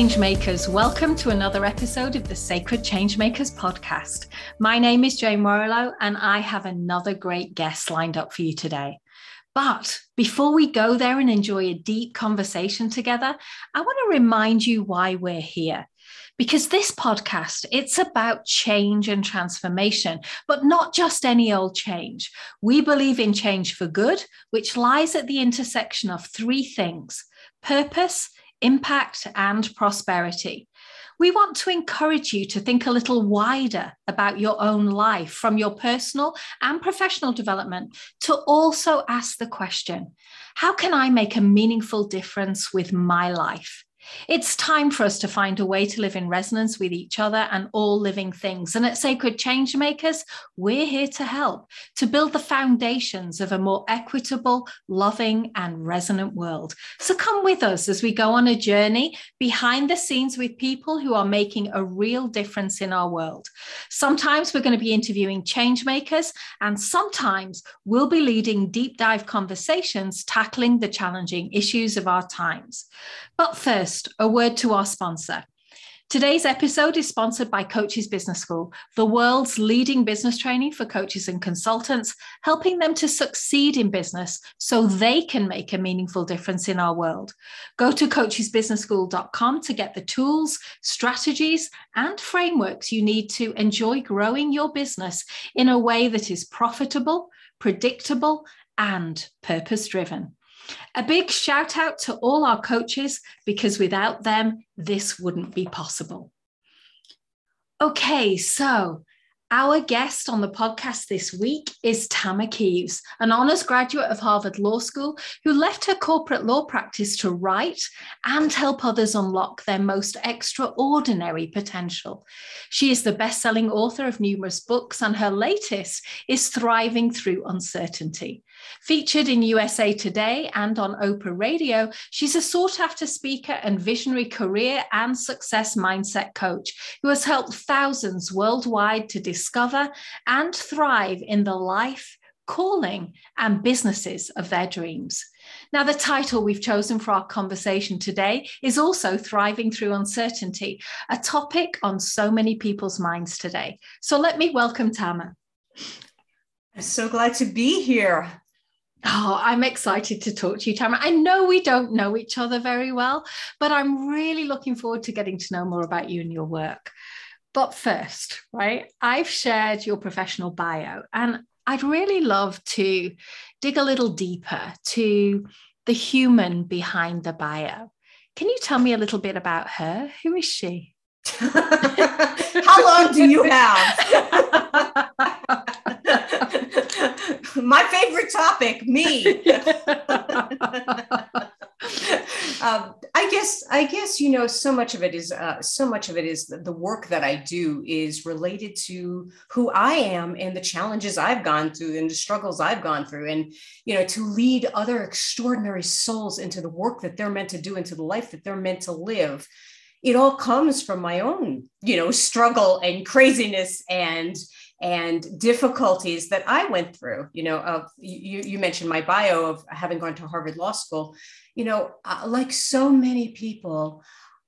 Changemakers, welcome to another episode of the Sacred Changemakers podcast. My name is Jane Morello, and I have another great guest lined up for you today. But before we go there and enjoy a deep conversation together, I want to remind you why we're here. Because this podcast, it's about change and transformation, but not just any old change. We believe in change for good, which lies at the intersection of three things purpose, impact, and prosperity. We want to encourage you to think a little wider about your own life from your personal and professional development to also ask the question how can I make a meaningful difference with my life? It's time for us to find a way to live in resonance with each other and all living things. And at Sacred Changemakers, we're here to help to build the foundations of a more equitable, loving, and resonant world. So come with us as we go on a journey behind the scenes with people who are making a real difference in our world. Sometimes we're going to be interviewing changemakers, and sometimes we'll be leading deep dive conversations tackling the challenging issues of our times. But first, a word to our sponsor. Today's episode is sponsored by Coaches Business School, the world's leading business training for coaches and consultants, helping them to succeed in business so they can make a meaningful difference in our world. Go to coachesbusinessschool.com to get the tools, strategies, and frameworks you need to enjoy growing your business in a way that is profitable, predictable, and purpose driven. A big shout out to all our coaches because without them, this wouldn't be possible. Okay, so our guest on the podcast this week is Tama Kieves, an honors graduate of Harvard Law School who left her corporate law practice to write and help others unlock their most extraordinary potential. She is the best selling author of numerous books, and her latest is Thriving Through Uncertainty. Featured in USA Today and on Oprah Radio, she's a sought after speaker and visionary career and success mindset coach who has helped thousands worldwide to discover and thrive in the life, calling, and businesses of their dreams. Now, the title we've chosen for our conversation today is also Thriving Through Uncertainty, a topic on so many people's minds today. So let me welcome Tama. I'm so glad to be here. Oh, I'm excited to talk to you, Tamara. I know we don't know each other very well, but I'm really looking forward to getting to know more about you and your work. But first, right, I've shared your professional bio, and I'd really love to dig a little deeper to the human behind the bio. Can you tell me a little bit about her? Who is she? How long do you have? my favorite topic, me. um, I guess, I guess you know, so much of it is, uh, so much of it is the, the work that I do is related to who I am and the challenges I've gone through and the struggles I've gone through, and you know, to lead other extraordinary souls into the work that they're meant to do, into the life that they're meant to live it all comes from my own you know struggle and craziness and and difficulties that I went through. You know, of you, you mentioned my bio of having gone to Harvard Law School. You know, uh, like so many people,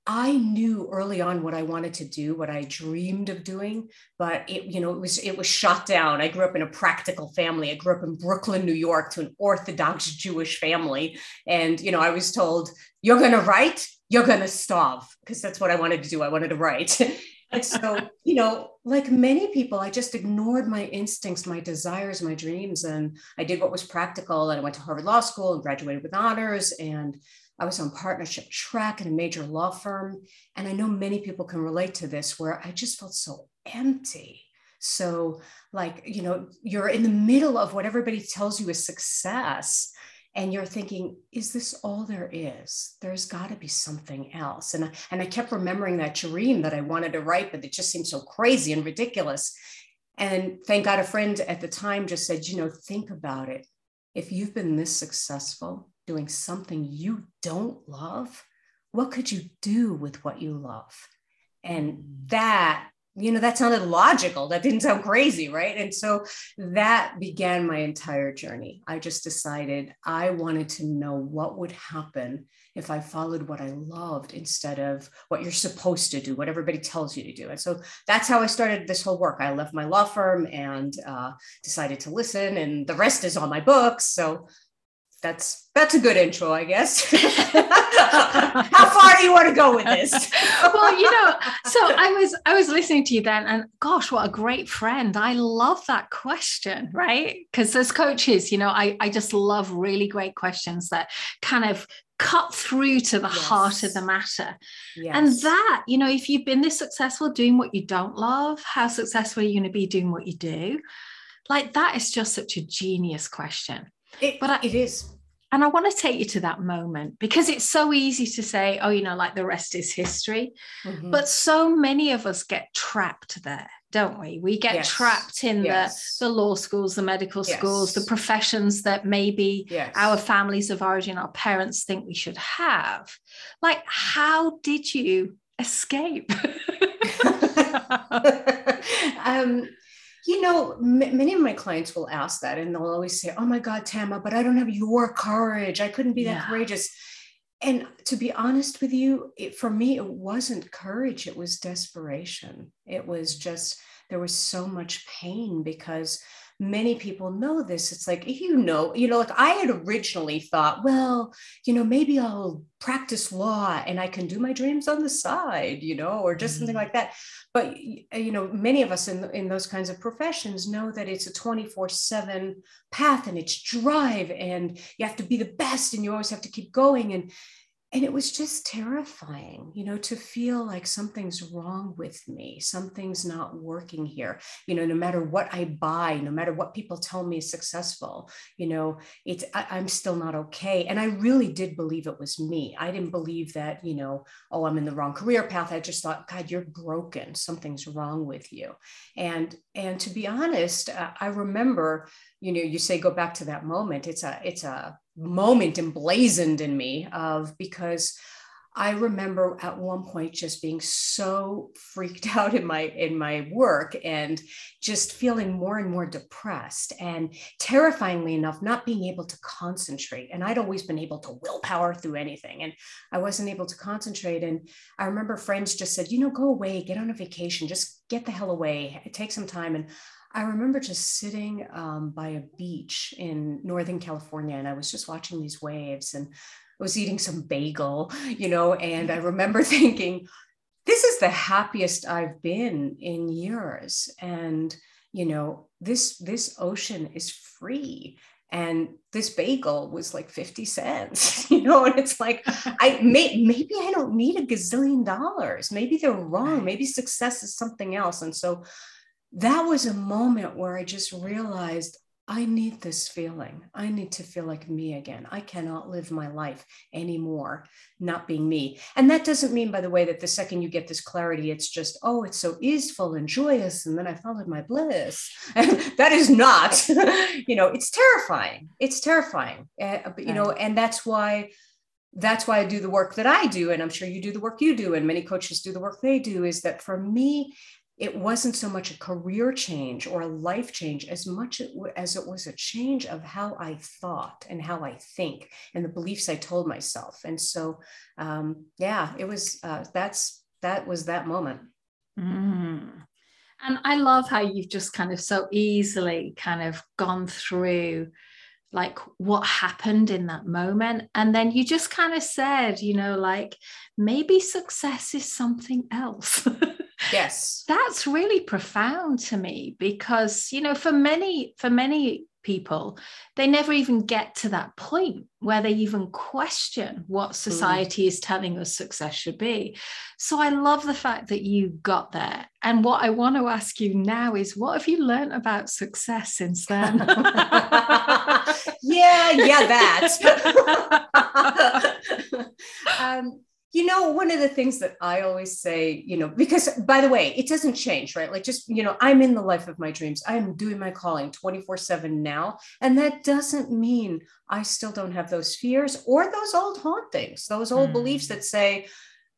I knew early on what I wanted to do, what I dreamed of doing, but it, you know, it was it was shot down. I grew up in a practical family. I grew up in Brooklyn, New York, to an Orthodox Jewish family, and you know, I was told, "You're going to write, you're going to starve," because that's what I wanted to do. I wanted to write, so, you know, like many people, I just ignored my instincts, my desires, my dreams. And I did what was practical. And I went to Harvard Law School and graduated with honors. And I was on partnership track in a major law firm. And I know many people can relate to this where I just felt so empty. So, like, you know, you're in the middle of what everybody tells you is success and you're thinking is this all there is? There's got to be something else. And I, and I kept remembering that dream that I wanted to write but it just seemed so crazy and ridiculous. And thank God a friend at the time just said you know think about it. If you've been this successful doing something you don't love what could you do with what you love? And mm. that you know, that sounded logical. That didn't sound crazy, right? And so that began my entire journey. I just decided I wanted to know what would happen if I followed what I loved instead of what you're supposed to do, what everybody tells you to do. And so that's how I started this whole work. I left my law firm and uh, decided to listen, and the rest is on my books. So that's that's a good intro, I guess. How far do you want to go with this? well, you know, so I was I was listening to you then, and gosh, what a great friend! I love that question, right? Because as coaches, you know, I I just love really great questions that kind of cut through to the yes. heart of the matter. Yes. And that, you know, if you've been this successful doing what you don't love, how successful are you going to be doing what you do? Like that is just such a genius question. It, but I, it is. And I want to take you to that moment because it's so easy to say, oh, you know, like the rest is history. Mm-hmm. But so many of us get trapped there, don't we? We get yes. trapped in yes. the, the law schools, the medical yes. schools, the professions that maybe our families of origin, our parents think we should have. Like, how did you escape? um, you know, m- many of my clients will ask that and they'll always say, Oh my God, Tama, but I don't have your courage. I couldn't be that courageous. And to be honest with you, it, for me, it wasn't courage, it was desperation. It was just, there was so much pain because many people know this. It's like, you know, you know, like I had originally thought, well, you know, maybe I'll practice law and I can do my dreams on the side, you know, or just mm-hmm. something like that. But, you know, many of us in, in those kinds of professions know that it's a 24 7 path and it's drive and you have to be the best and you always have to keep going. And, and it was just terrifying you know to feel like something's wrong with me something's not working here. You know no matter what i buy no matter what people tell me is successful you know it's I, am still not okay. And i really did believe it was me. I didn't believe that you know oh i'm in the wrong career path. I just thought god you're broken. Something's wrong with you. And and to be honest uh, i remember you know you say go back to that moment it's a it's a moment emblazoned in me of because I remember at one point just being so freaked out in my in my work and just feeling more and more depressed and terrifyingly enough not being able to concentrate. And I'd always been able to willpower through anything and I wasn't able to concentrate. And I remember friends just said you know go away get on a vacation just get the hell away take some time. And I remember just sitting um, by a beach in Northern California and I was just watching these waves and I was eating some bagel, you know, and I remember thinking, this is the happiest I've been in years. And, you know, this this ocean is free and this bagel was like 50 cents. You know and it's like i may, maybe i don't need a gazillion dollars. Maybe they're wrong. Maybe success is something else. And so that was a moment where I just realized I need this feeling. I need to feel like me again. I cannot live my life anymore not being me. And that doesn't mean, by the way, that the second you get this clarity, it's just, oh, it's so easeful and joyous. And then I followed my bliss. And that is not, you know, it's terrifying. It's terrifying. Uh, but, you know, and that's why. That's why I do the work that I do. And I'm sure you do the work you do, and many coaches do the work they do. Is that for me, it wasn't so much a career change or a life change as much as it was a change of how I thought and how I think and the beliefs I told myself. And so, um, yeah, it was uh, that's that was that moment. Mm. And I love how you've just kind of so easily kind of gone through like what happened in that moment. And then you just kind of said, you know, like maybe success is something else. yes that's really profound to me because you know for many for many people they never even get to that point where they even question what mm. society mm. is telling us success should be so i love the fact that you got there and what i want to ask you now is what have you learned about success since then yeah yeah that um, you know one of the things that i always say you know because by the way it doesn't change right? Like just you know i'm in the life of my dreams. I'm doing my calling 24 7 now. And that doesn't mean i still don't have those fears or those old hauntings those old mm. beliefs that say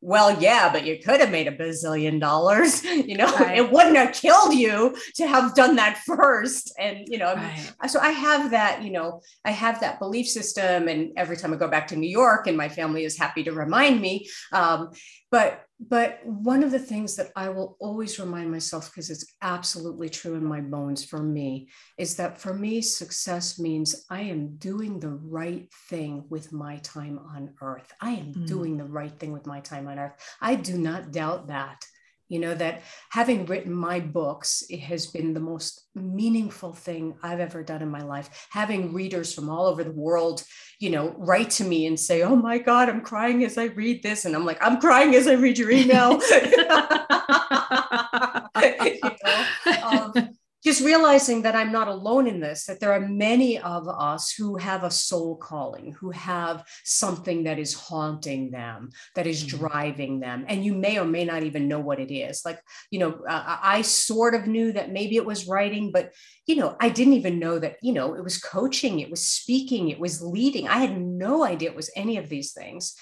well, yeah, but you could have made a bazillion dollars. You know, right. it wouldn't have killed you to have done that first. And, you know, right. so I have that, you know, I have that belief system. And every time I go back to New York, and my family is happy to remind me. Um, but but one of the things that I will always remind myself, because it's absolutely true in my bones for me, is that for me, success means I am doing the right thing with my time on earth. I am mm. doing the right thing with my time on earth. I do not doubt that you know that having written my books it has been the most meaningful thing i've ever done in my life. Having readers from all over the world you know write to me and say oh my god i'm crying as i read this. And i'm like i'm crying as i read your email. You know? um, just realizing that I'm not alone in this, that there are many of us who have a soul calling, who have something that is haunting them, that is mm-hmm. driving them. And you may or may not even know what it is. Like, you know, uh, I sort of knew that maybe it was writing, but, you know, I didn't even know that, you know, it was coaching, it was speaking, it was leading. I had no idea it was any of these things.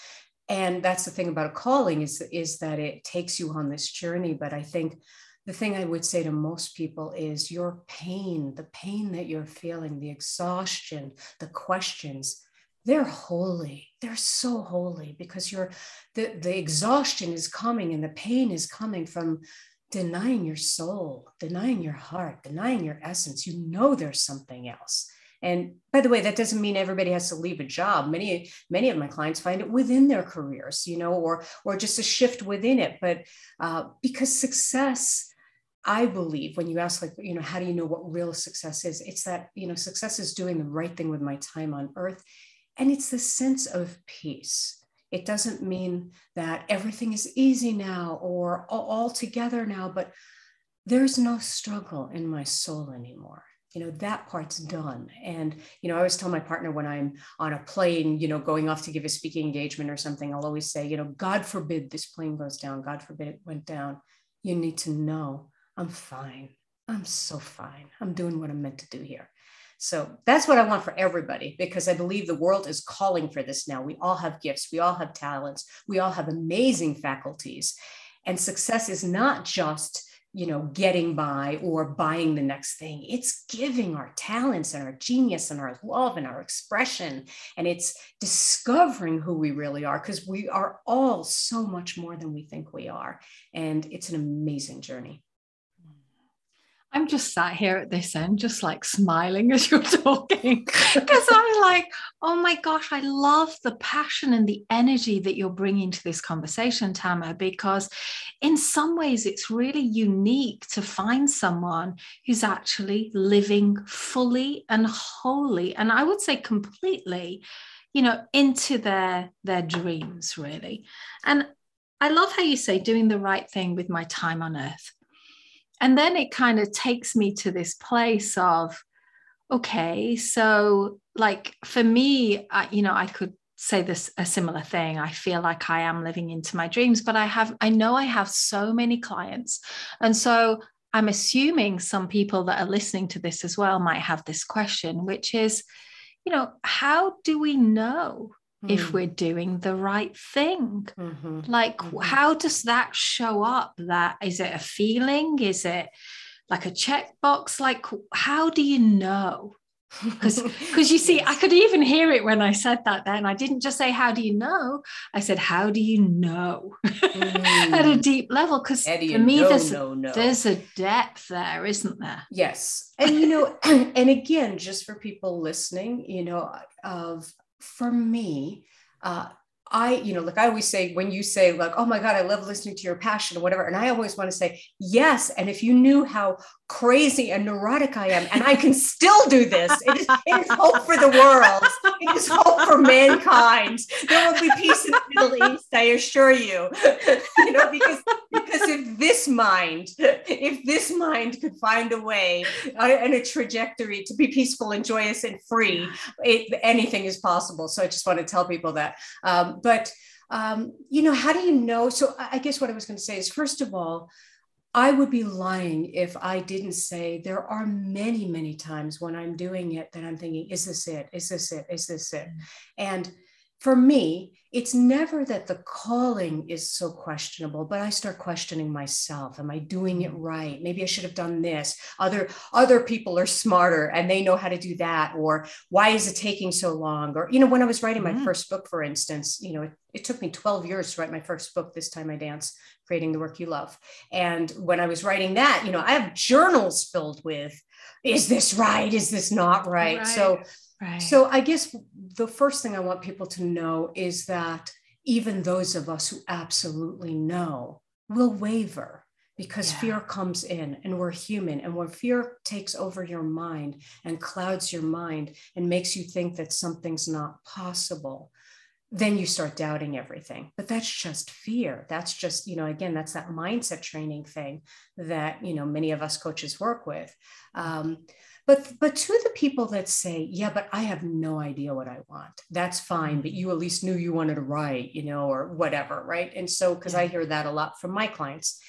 And that's the thing about a calling is, is that it takes you on this journey. But I think the thing I would say to most people is your pain, the pain that you're feeling, the exhaustion, the questions, they're holy. They're so holy because you're the, the exhaustion is coming and the pain is coming from denying your soul, denying your heart, denying your essence. You know there's something else. And by the way, that doesn't mean everybody has to leave a job. Many, many of my clients find it within their careers, you know, or or just a shift within it. But uh, because success I believe when you ask, like, you know, how do you know what real success is? It's that, you know, success is doing the right thing with my time on earth. And it's the sense of peace. It doesn't mean that everything is easy now or all together now, but there's no struggle in my soul anymore. You know, that part's done. And, you know, I always tell my partner when I'm on a plane, you know, going off to give a speaking engagement or something, I'll always say, you know, God forbid this plane goes down. God forbid it went down. You need to know I'm fine. I'm so fine. I'm doing what I'm meant to do here. So that's what I want for everybody because I believe the world is calling for this now. We all have gifts, we all have talents, we all have amazing faculties. And success is not just you know getting by or buying the next thing it's giving our talents and our genius and our love and our expression and it's discovering who we really are because we are all so much more than we think we are and it's an amazing journey I'm just sat here at this end, just like smiling as you're talking, because I'm like, oh my gosh, I love the passion and the energy that you're bringing to this conversation, Tama, because in some ways it's really unique to find someone who's actually living fully and wholly, and I would say completely, you know, into their their dreams, really. And I love how you say doing the right thing with my time on earth and then it kind of takes me to this place of okay so like for me I, you know i could say this a similar thing. I feel like i am living into my dreams but i have i know i have so many clients. And so i'm assuming some people that are listening to this as well might have this question which is you know how do we know if hmm. we're doing the right thing. Mm-hmm. Like, mm-hmm. how does that show up? That is it a feeling? Is it like a checkbox? Like, how do you know? Because because you see, I could even hear it when I said that then. I didn't just say, How do you know? I said, How do you know? Mm. At a mm. deep level. Because for me, know, there's, know, know. there's a depth there, isn't there? Yes. And you know, and again, just for people listening, you know, of for me, uh, I, you know, like I always say, when you say, like, oh my God, I love listening to your passion or whatever. And I always want to say, yes. And if you knew how crazy and neurotic I am, and I can still do this. It is, it is hope for the world. It is hope for mankind. There will be peace in the Middle East, I assure you. you know, because because if this mind, if this mind could find a way uh, and a trajectory to be peaceful and joyous and free, it, anything is possible. So I just want to tell people that. Um, but um, you know, how do you know? So I guess what I was going to say is, first of all, I would be lying if I didn't say there are many, many times when I'm doing it that I'm thinking, is this it? Is this it? Is this it? And for me, it's never that the calling is so questionable, but I start questioning myself. Am I doing it right? Maybe I should have done this. Other other people are smarter and they know how to do that. Or why is it taking so long? Or, you know, when I was writing my mm-hmm. first book, for instance, you know, it, it took me 12 years to write my first book, This Time I Dance, Creating the Work You Love. And when I was writing that, you know, I have journals filled with, is this right? Is this not right? right. So Right. So I guess the first thing I want people to know is that even those of us who absolutely know will waver because yeah. fear comes in and we're human. And when fear takes over your mind and clouds your mind and makes you think that something's not possible, then you start doubting everything. But that's just fear. That's just, you know, again, that's that mindset training thing that, you know, many of us coaches work with. Um, but but to the people that say yeah but i have no idea what i want. That's fine but you at least knew you wanted to write you know or whatever right? And so because yeah. i hear that a lot from my clients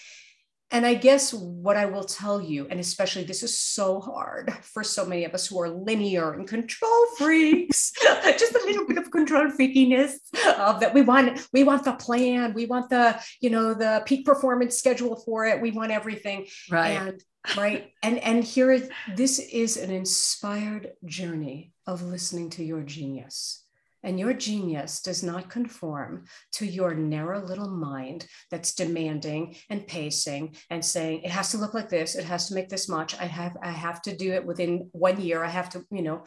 and I guess what I will tell you, and especially this is so hard for so many of us who are linear and control freaks, just a little bit of control freakiness of that we want, we want the plan, we want the, you know, the peak performance schedule for it, we want everything. Right. And right and and here this is an inspired journey of listening to your genius and your genius does not conform to your narrow little mind that's demanding and pacing and saying it has to look like this. It has to make this much. I have i have to do it within one year. I have to you know.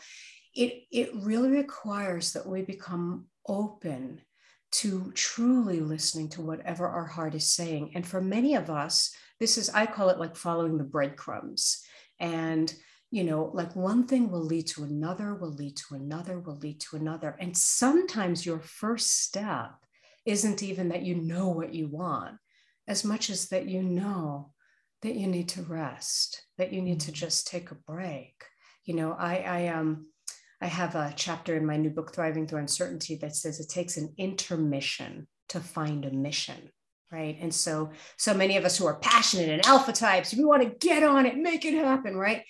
It it really requires that we become open to truly listening to whatever our heart is saying. And for many of us this is i call it like following the breadcrumbs. And you know like one thing will lead to another will lead to another will lead to another. And sometimes your first step isn't even that you know what you want as much as that you know that you need to rest that you need to mm-hmm. just take a break. You know i i um i have a chapter in my new book thriving through uncertainty that says it takes an intermission to find a mission right? And so so many of us who are passionate and alpha types we want to get on it make it happen right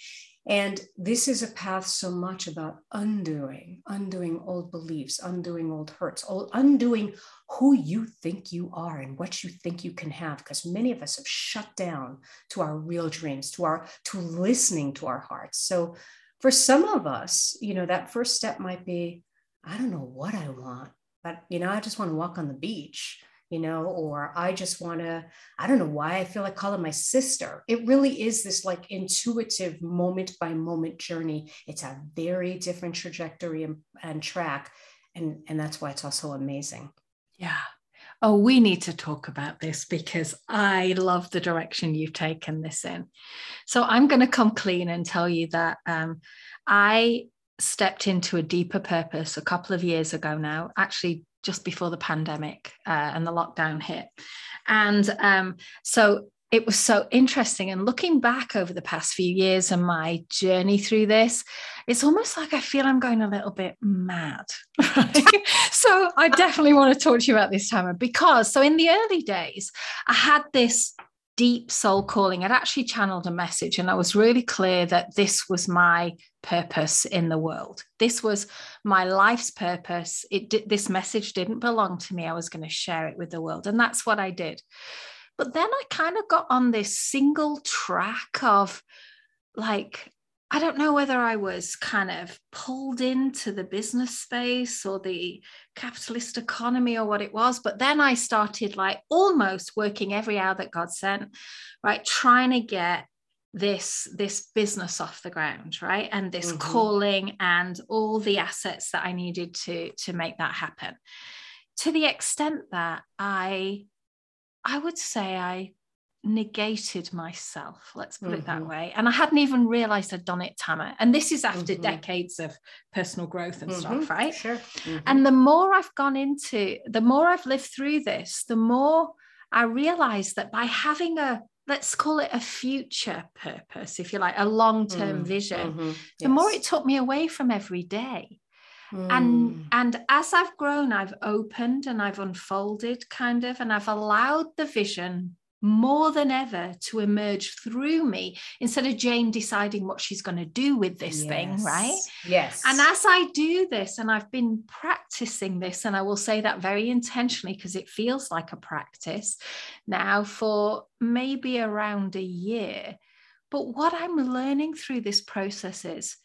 and this is a path so much about undoing undoing old beliefs undoing old hurts old, undoing who you think you are and what you think you can have because many of us have shut down to our real dreams to our to listening to our hearts. So for some of us you know that first step might be i don't know what i want but you know i just want to walk on the beach you know, or I just want to, I don't know why I feel like calling my sister. It really is this like intuitive moment by moment journey. It's a very different trajectory and, and track. And, and that's why it's also amazing. Yeah. Oh, we need to talk about this because I love the direction you've taken this in. So I'm going to come clean and tell you that um, I stepped into a deeper purpose a couple of years ago now, actually just before the pandemic uh, and the lockdown hit. And um, so it was so interesting. And looking back over the past few years and my journey through this, it's almost like I feel I'm going a little bit mad. Right? so I definitely want to talk to you about this, Tama, because so in the early days, I had this deep soul calling. I'd actually channeled a message, and I was really clear that this was my purpose in the world. This was my life's purpose. It did, this message didn't belong to me. I was going to share it with the world, and that's what I did. But then I kind of got on this single track of like I don't know whether I was kind of pulled into the business space or the capitalist economy or what it was, but then I started like almost working every hour that God sent, right? Trying to get this this business off the ground right and this mm-hmm. calling and all the assets that i needed to to make that happen to the extent that i i would say i negated myself let's put mm-hmm. it that mm-hmm. way and i hadn't even realized i'd done it tama and this is after mm-hmm. decades of personal growth and mm-hmm. stuff right sure mm-hmm. and the more i've gone into the more i've lived through this the more i realized that by having a let's call it a future purpose if you like a long-term mm, vision mm-hmm, yes. the more it took me away from every day mm. and and as i've grown i've opened and i've unfolded kind of and i've allowed the vision more than ever to emerge through me instead of Jane deciding what she's going to do with this yes. thing, right? Yes. And as I do this, and I've been practicing this, and I will say that very intentionally because it feels like a practice now for maybe around a year. But what I'm learning through this process is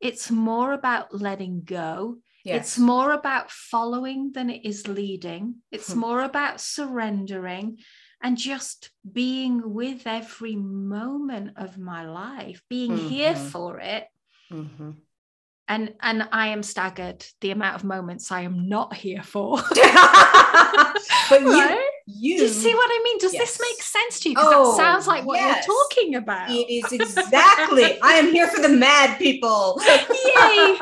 it's more about letting go. Yes. It's more about following than it is leading. It's hmm. more about surrendering and just being with every moment of my life, being mm-hmm. here for it. Mm-hmm. And and I am staggered the amount of moments I am not here for. but you, you do you see what I mean? Does yes. this make sense to you? Because oh, that sounds like what yes. you're talking about. It is exactly. I am here for the mad people. Yay!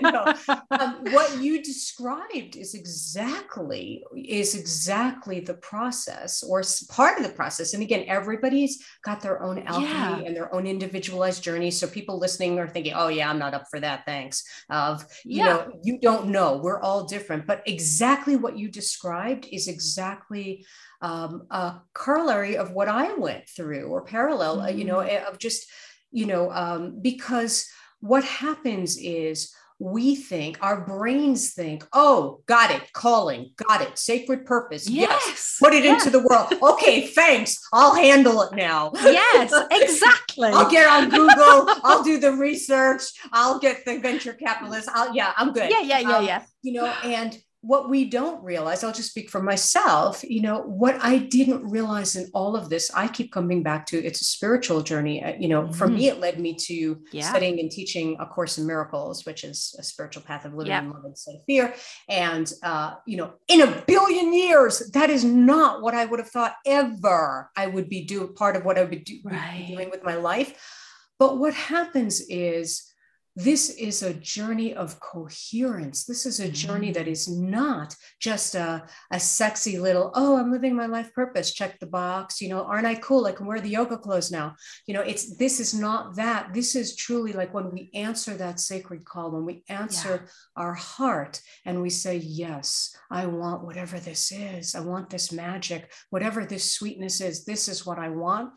no, um, what you described is exactly is exactly the process or part of the process. And again, everybody's got their own alchemy yeah. and their own individualized journey. So people listening are thinking, "Oh yeah, I'm not up for that. Thanks." Of you yeah. know, you don't know. We're all different, but exactly what you described is exactly exactly um, a corollary of what I went through or parallel, mm-hmm. you know, mm. of just, you know, um, because what happens is we think our brains think oh got it calling got it sacred purpose yes, yes. put it yes. into the world okay thanks i'll handle it now yes exactly i'll get on google i'll do the research i'll get the venture capitalist i'll yeah i'm good yeah yeah yeah um, yeah you know and what we don't realize, I'll just speak for myself, you know, what I didn't realize in all of this, I keep coming back to it's a spiritual journey. Uh, you know, mm-hmm. for me, it led me to yeah. studying and teaching A Course in Miracles, which is a spiritual path of living yeah. in love instead of fear. And, uh, you know, in a billion years, that is not what I would have thought ever I would be doing part of what I would do, right. be doing with my life. But what happens is, this is a journey of coherence. This is a journey that mm. is not just a, a sexy little, oh, I'm living my life purpose, check the box. You know, aren't I cool? I can wear the yoga clothes now. You know, it's this is not that. This is truly like when we answer that sacred call, when we answer yeah. our heart and we say, Yes, I want whatever this is. I want this magic, whatever this sweetness is. This is what I want.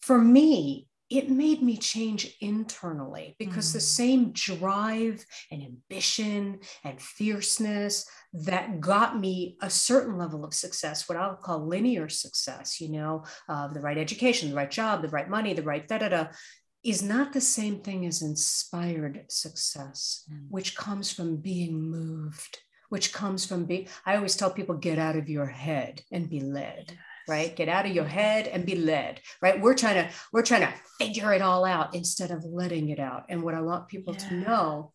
For me, it made me change internally because mm. the same drive and ambition and fierceness that got me a certain level of success, what I'll call linear success, you know, uh, the right education, the right job, the right money, the right da da da, is not the same thing as inspired success, mm. which comes from being moved, which comes from being, I always tell people, get out of your head and be led right? Get out of your head and be led right? We're trying to we're trying to figure it all out instead of letting it out. And what i want people yeah. to know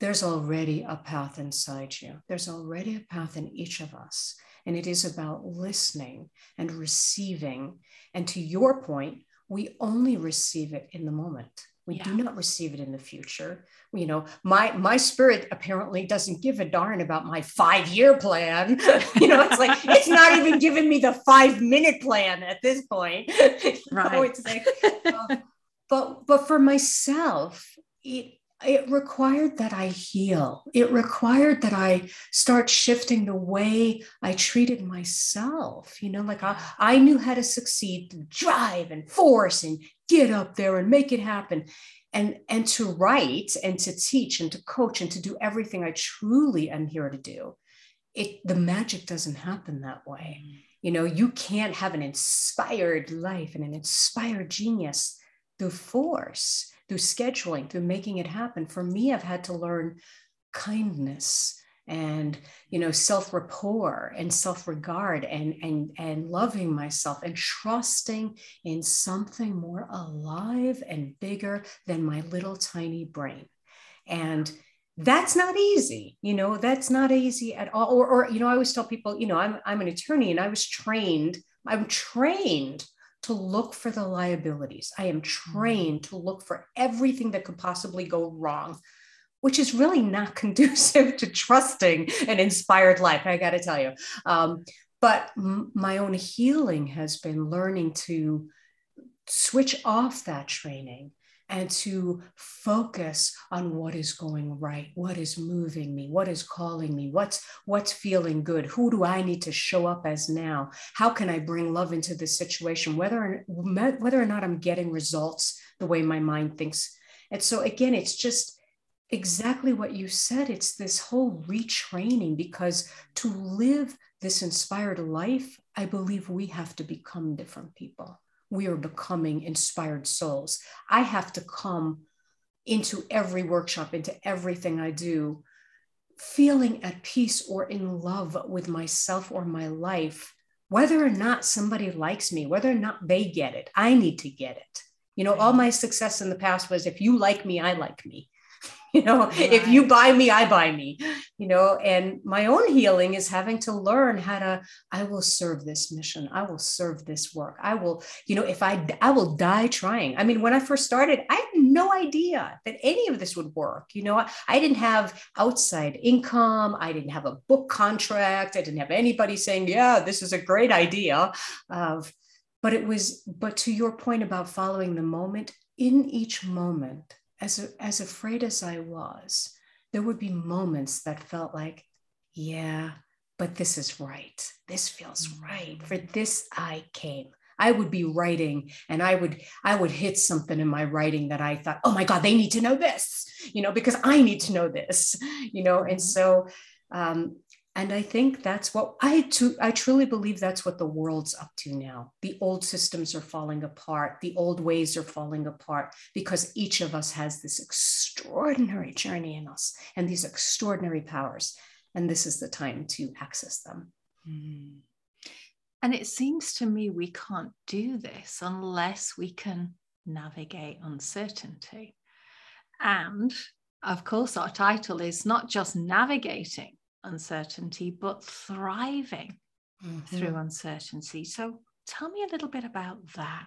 there's already a path inside you. There's already a path in each of us. And it is about listening and receiving. And to your point we only receive it in the moment we yeah. do not receive it in the future. You know my my spirit apparently doesn't give a darn about my five year plan. You know it's like it's not even giving me the five minute plan at this point. Right. like, uh, but but for myself it it required that I heal. It required that I start shifting the way I treated myself. You know, like I, I knew how to succeed through drive and force and get up there and make it happen and and to write and to teach and to coach and to do everything i truly am here to do it the magic doesn't happen that way mm. you know you can't have an inspired life and an inspired genius through force through scheduling through making it happen. For me i've had to learn kindness and you know self rapport and self regard and and and loving myself and trusting in something more alive and bigger than my little tiny brain. And that's not easy you know that's not easy at all. Or, or you know i always tell people you know i'm i'm an attorney and i was trained i'm trained to look for the liabilities i am trained to look for everything that could possibly go wrong which is really not conducive to trusting an inspired life, I got to tell you. Um, but m- my own healing has been learning to switch off that training and to focus on what is going right what is moving me what is calling me what's what's feeling good who do i need to show up as now how can i bring love into this situation whether or, whether or not i'm getting results the way my mind thinks. And so again it's just exactly what you said it's this whole retraining because to live this inspired life i believe we have to become different people we are becoming inspired souls. I have to come into every workshop, into everything I do, feeling at peace or in love with myself or my life, whether or not somebody likes me, whether or not they get it. I need to get it. You know, all my success in the past was if you like me, I like me. you know right. if you buy me i buy me you know and my own healing is having to learn how to i will serve this mission. I will serve this work. I will you know if i i will die trying. I mean when i first started i had no idea that any of this would work. You know i, I didn't have outside income. I didn't have a book contract. I didn't have anybody saying yeah this is a great idea of but it was but to your point about following the moment in each moment as, as afraid as I was, there would be moments that felt like, yeah, but this is right. This feels right. For mm. this I came. I would be writing and I would I would hit something in my writing that I thought, oh my God, they need to know this, you know, because I need to know this, you know. And mm-hmm. so um, and I think that's what I to, I truly believe that's what the world's up to now. The old systems are falling apart. The old ways are falling apart because each of us has this extraordinary journey in us and these extraordinary powers. And this is the time to access them. And it seems to me we can't do this unless we can navigate uncertainty. And of course, our title is not just navigating uncertainty, but thriving mm-hmm. through uncertainty. So tell me a little bit about that.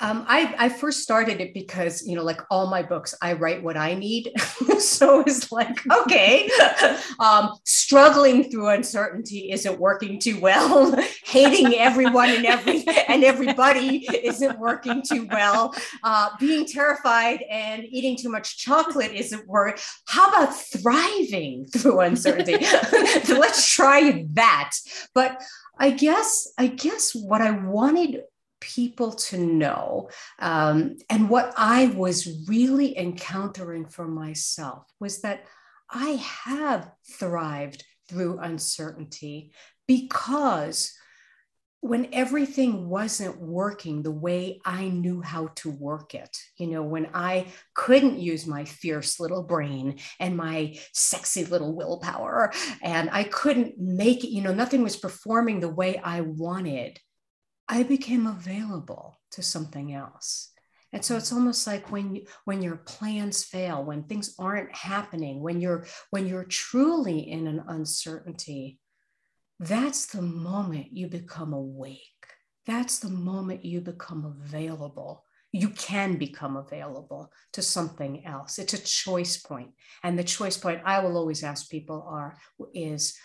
Um, I, I first started it because, you know, like all my books, I write what I need. so it's like, okay, um, struggling through uncertainty isn't working too well. Hating everyone and every and everybody isn't working too well. Uh, being terrified and eating too much chocolate isn't working. How about thriving through uncertainty? so let's try that. But I guess I guess what I wanted people to know. Um, and what I was really encountering for myself was that I have thrived through uncertainty because when everything wasn't working the way I knew how to work it, you know, when I couldn't use my fierce little brain and my sexy little willpower, and I couldn't make it, you know, nothing was performing the way I wanted, I became available to something else. And so it's almost like when you, when your plans fail, when things aren't happening, when you're when you're truly in an uncertainty, that's the moment you become awake. That's the moment you become available. You can become available to something else. It's a choice point. And the choice point I will always ask people are is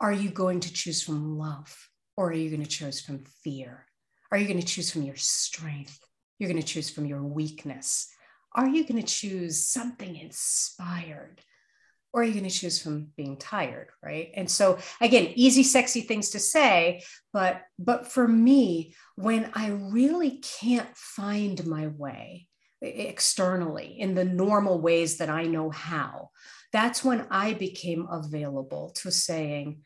are you going to choose from love or are you going to choose from fear? Are you going to choose from your strength? You're going to choose from your weakness. Are you going to choose something inspired? Or are you going to choose from being tired, right? And so again, easy, sexy things to say, but but for me, when I really can't find my way externally in the normal ways that I know how, that's when I became available to saying,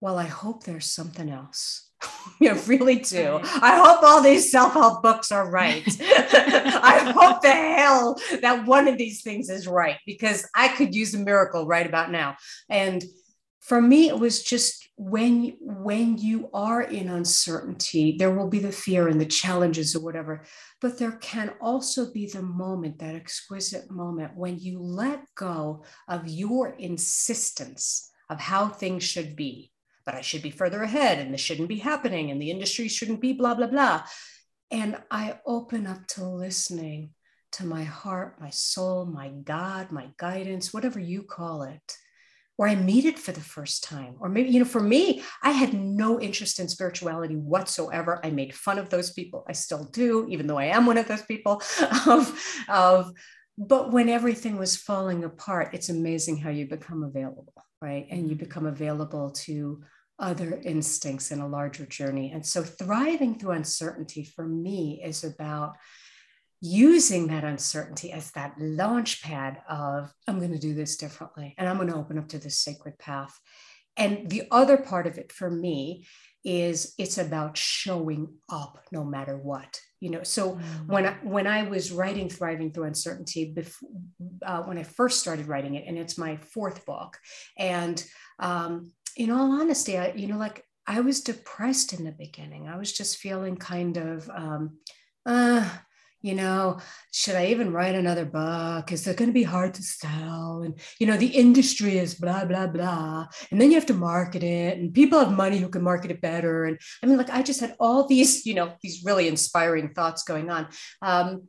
well, I hope there's something else. I really do. I hope all these self help books are right. I hope the hell that one of these things is right because I could use a miracle right about now. And for me, it was just when when you are in uncertainty, there will be the fear and the challenges or whatever, but there can also be the moment, that exquisite moment when you let go of your insistence of how things should be but I should be further ahead and this shouldn't be happening and the industry shouldn't be blah, blah, blah. And I open up to listening to my heart, my soul, my God, my guidance, whatever you call it. or I meet it for the first time. Or maybe, you know, for me, I had no interest in spirituality whatsoever. I made fun of those people. I still do, even though I am one of those people. Of, of, but when everything was falling apart, it's amazing how you become available, right? And you mm-hmm. become available to other instincts in a larger journey. And so thriving through uncertainty for me is about using that uncertainty as that launch pad of i'm going to do this differently and i'm going to open up to this sacred path and the other part of it for me is it's about showing up no matter what you know so mm. when I, when I was writing thriving through uncertainty before uh, when I first started writing it and it's my fourth book and um, in all honesty I you know like I was depressed in the beginning I was just feeling kind of um, uh, you know, should I even write another book? Is it going to be hard to sell? And, you know, the industry is blah, blah, blah. And then you have to market it, and people have money who can market it better. And I mean, like, I just had all these, you know, these really inspiring thoughts going on. Um,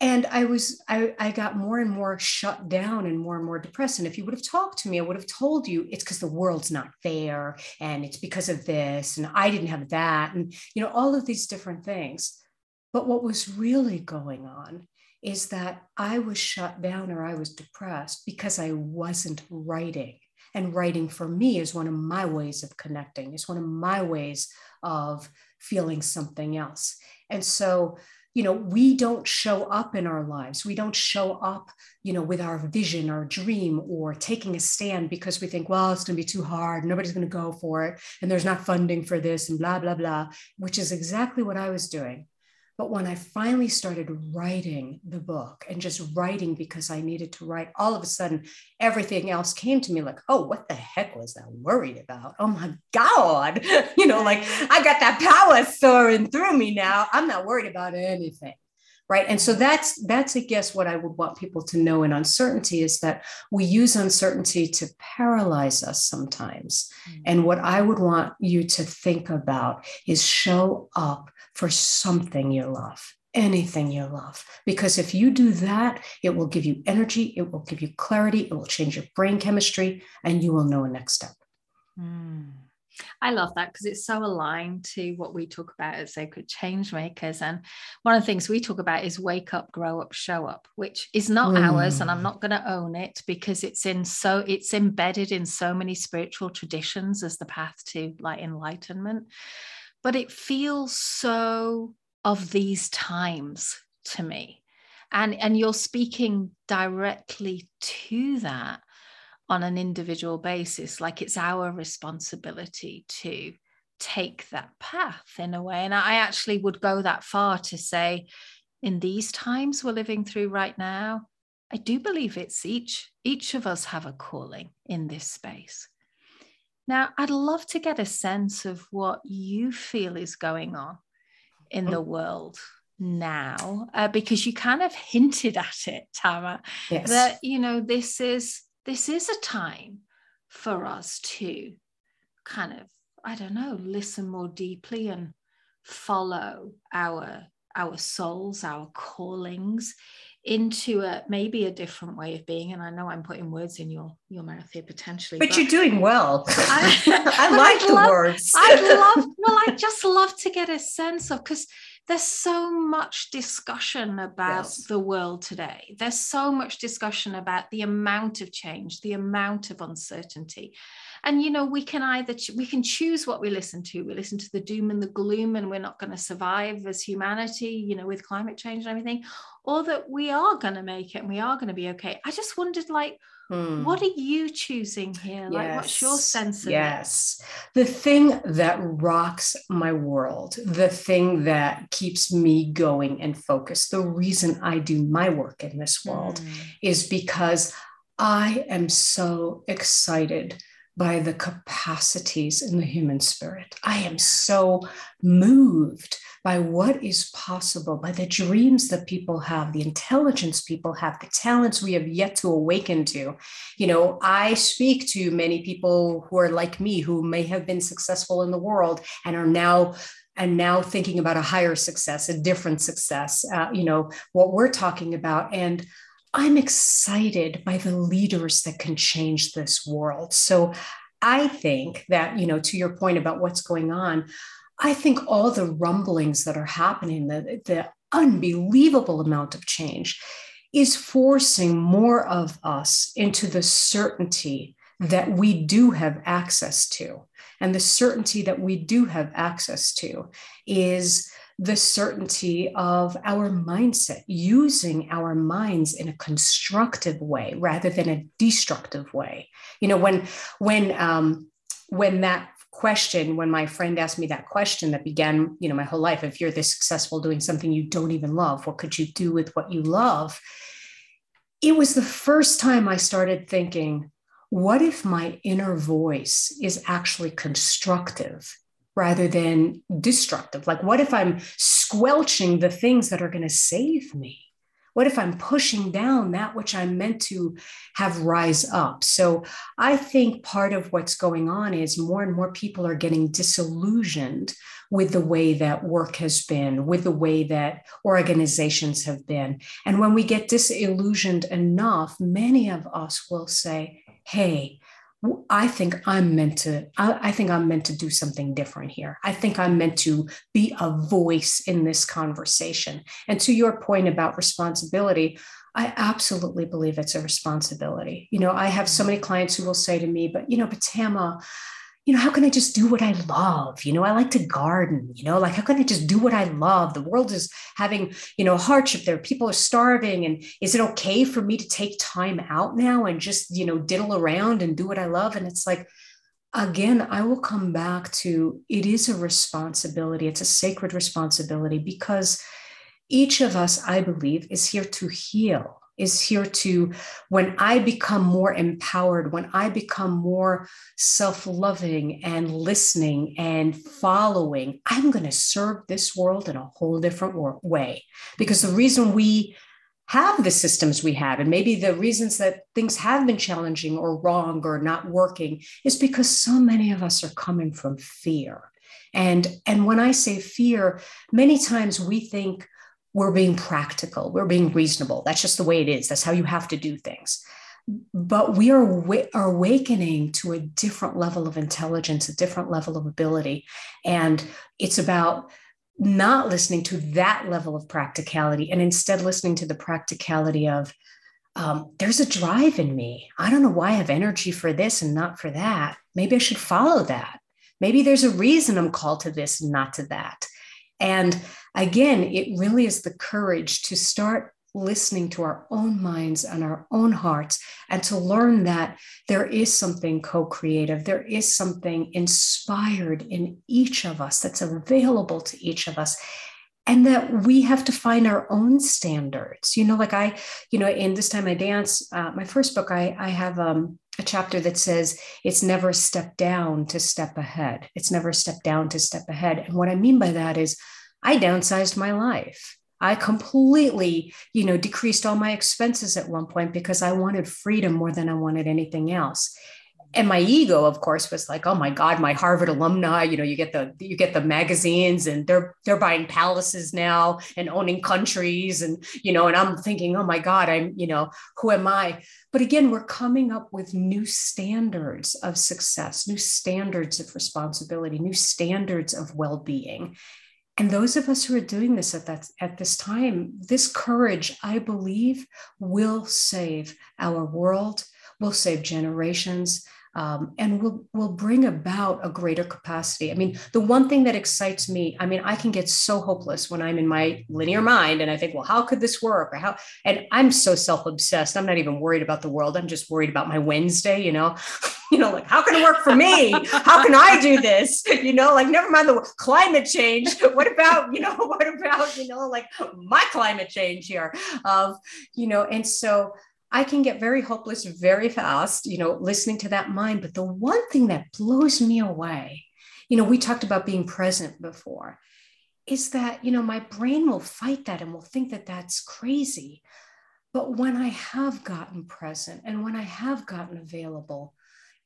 and I was, I, I got more and more shut down and more and more depressed. And if you would have talked to me, I would have told you it's because the world's not fair and it's because of this and I didn't have that. And, you know, all of these different things. But what was really going on is that I was shut down or I was depressed because I wasn't writing. And writing for me is one of my ways of connecting, it's one of my ways of feeling something else. And so, you know, we don't show up in our lives. We don't show up, you know, with our vision or dream or taking a stand because we think, well, it's going to be too hard. Nobody's going to go for it. And there's not funding for this and blah, blah, blah, which is exactly what I was doing. But when I finally started writing the book and just writing because I needed to write, all of a sudden everything else came to me like, oh, what the heck was I worried about? Oh my God. you know, like I got that power soaring through me now. I'm not worried about anything. Right. And so that's that's I guess what I would want people to know in uncertainty is that we use uncertainty to paralyze us sometimes. Mm-hmm. And what I would want you to think about is show up for something you love, anything you love. Because if you do that, it will give you energy, it will give you clarity, it will change your brain chemistry, and you will know a next step. Mm. I love that because it's so aligned to what we talk about as sacred change makers. And one of the things we talk about is wake up, grow up, show up, which is not mm. ours. And I'm not going to own it because it's in so it's embedded in so many spiritual traditions as the path to like enlightenment but it feels so of these times to me. And and you're speaking directly to that on an individual basis like it's our responsibility to take that path in a way. And i actually would go that far to say in these times we're living through right now i do believe it's each each of us have a calling in this space now, I'd love to get a sense of what you feel is going on in the world now, uh, because you kind of hinted at it, Tara, yes. that you know this is this is a time for us to kind of I don't know listen more deeply and follow our our souls, our callings into a maybe a different way of being and i know i'm putting words in your your mouth here potentially but, but you're doing well. I, I like the love, words. I love well i just love to get a sense of because there's so much discussion about yes. the world today. There's so much discussion about the amount of change the amount of uncertainty and you know we can either we can choose what we listen to we listen to the doom and the gloom and we're not going to survive as humanity you know with climate change and everything or that we are going to make it and we are going to be okay i just wondered like Hmm. What are you choosing here? Like, yes. what's your sense of yes. it? The thing that rocks my world, the thing that keeps me going and focused, the reason I do my work in this world mm. is because I am so excited by the capacities in the human spirit. I am so moved by what is possible, by the dreams that people have, the intelligence people have, the talents we have yet to awaken to. You know, I speak to many people who are like me, who may have been successful in the world and are now and now thinking about a higher success, a different success, uh, you know, what we're talking about. And I'm excited by the leaders that can change this world. So I think that, you know, to your point about what's going on, I think all the rumblings that are happening, the, the unbelievable amount of change, is forcing more of us into the certainty that we do have access to. And the certainty that we do have access to is the certainty of our mindset, using our minds in a constructive way rather than a destructive way. You know, when when um, when that question, when my friend asked me that question that began, you know, my whole life, if you're this successful doing something you don't even love, what could you do with what you love? It was the first time I started thinking, what if my inner voice is actually constructive rather than destructive? Like, what if I'm squelching the things that are going to save me? What if I'm pushing down that which I'm meant to have rise up? So I think part of what's going on is more and more people are getting disillusioned with the way that work has been, with the way that organizations have been. And when we get disillusioned enough, many of us will say, hey, I think I'm meant to, I, I, think I'm meant to do something different here. I think I'm meant to be a voice in this conversation. And to your point about responsibility, I absolutely believe it's a responsibility. You know, I have so mm-hmm. many clients who will say to me, but you know, but Tama, you know, how can I just do what I love? You know, I like to garden, you know, like how can I just do what I love? The world is having, you know, hardship there. People are starving. And is it okay for me to take time out now and just, you know, diddle around and do what I love? And it's like, again, I will come back to it is a responsibility. It's a sacred responsibility because each of us, I believe, is here to heal is here to, when I become more empowered, when I become more self loving and listening and following, I'm going to serve this world in a whole different way. Because the reason we have the systems we have, and maybe the reasons that things have been challenging or wrong or not working, is because so many of us are coming from fear. And, and when I say fear, many times we think, we're being practical, we're being reasonable. That's just the way it is. That's how you have to do things. But we are, are awakening to a different level of intelligence, a different level of ability. And it's about not listening to that level of practicality and instead listening to the practicality of um, there's a drive in me. I don't know why I have energy for this and not for that. Maybe I should follow that. Maybe there's a reason I'm called to this and not to that. And again, it really is the courage to start listening to our own minds and our own hearts and to learn that there is something co creative, there is something inspired in each of us that's available to each of us. And that we have to find our own standards. You know, like I, you know, in this time I dance, uh, my first book, I, I have um, a chapter that says it's never a step down to step ahead. It's never a step down to step ahead. And what I mean by that is I downsized my life. I completely, you know, decreased all my expenses at one point because I wanted freedom more than I wanted anything else. And my ego, of course, was like, "Oh my God, my Harvard alumni! You know, you get the you get the magazines, and they're they're buying palaces now and owning countries, and you know." And I'm thinking, "Oh my God, I'm you know, who am I?" But again, we're coming up with new standards of success, new standards of responsibility, new standards of well being, and those of us who are doing this at that at this time, this courage, I believe, will save our world, will save generations, um, and will will bring about a greater capacity. I mean, the one thing that excites me, I mean, I can get so hopeless when I'm in my linear mind and I think, well, how could this work? Or how and I'm so self-obsessed. I'm not even worried about the world. I'm just worried about my Wednesday, you know. you know, like how can it work for me? How can I do this? You know, like never mind the climate change. What about, you know, what about, you know, like my climate change here? Of, you know, and so I can get very hopeless very fast, you know, listening to that mind. But the one thing that blows me away, you know, we talked about being present before, is that, you know, my brain will fight that and will think that that's crazy. But when I have gotten present and when I have gotten available,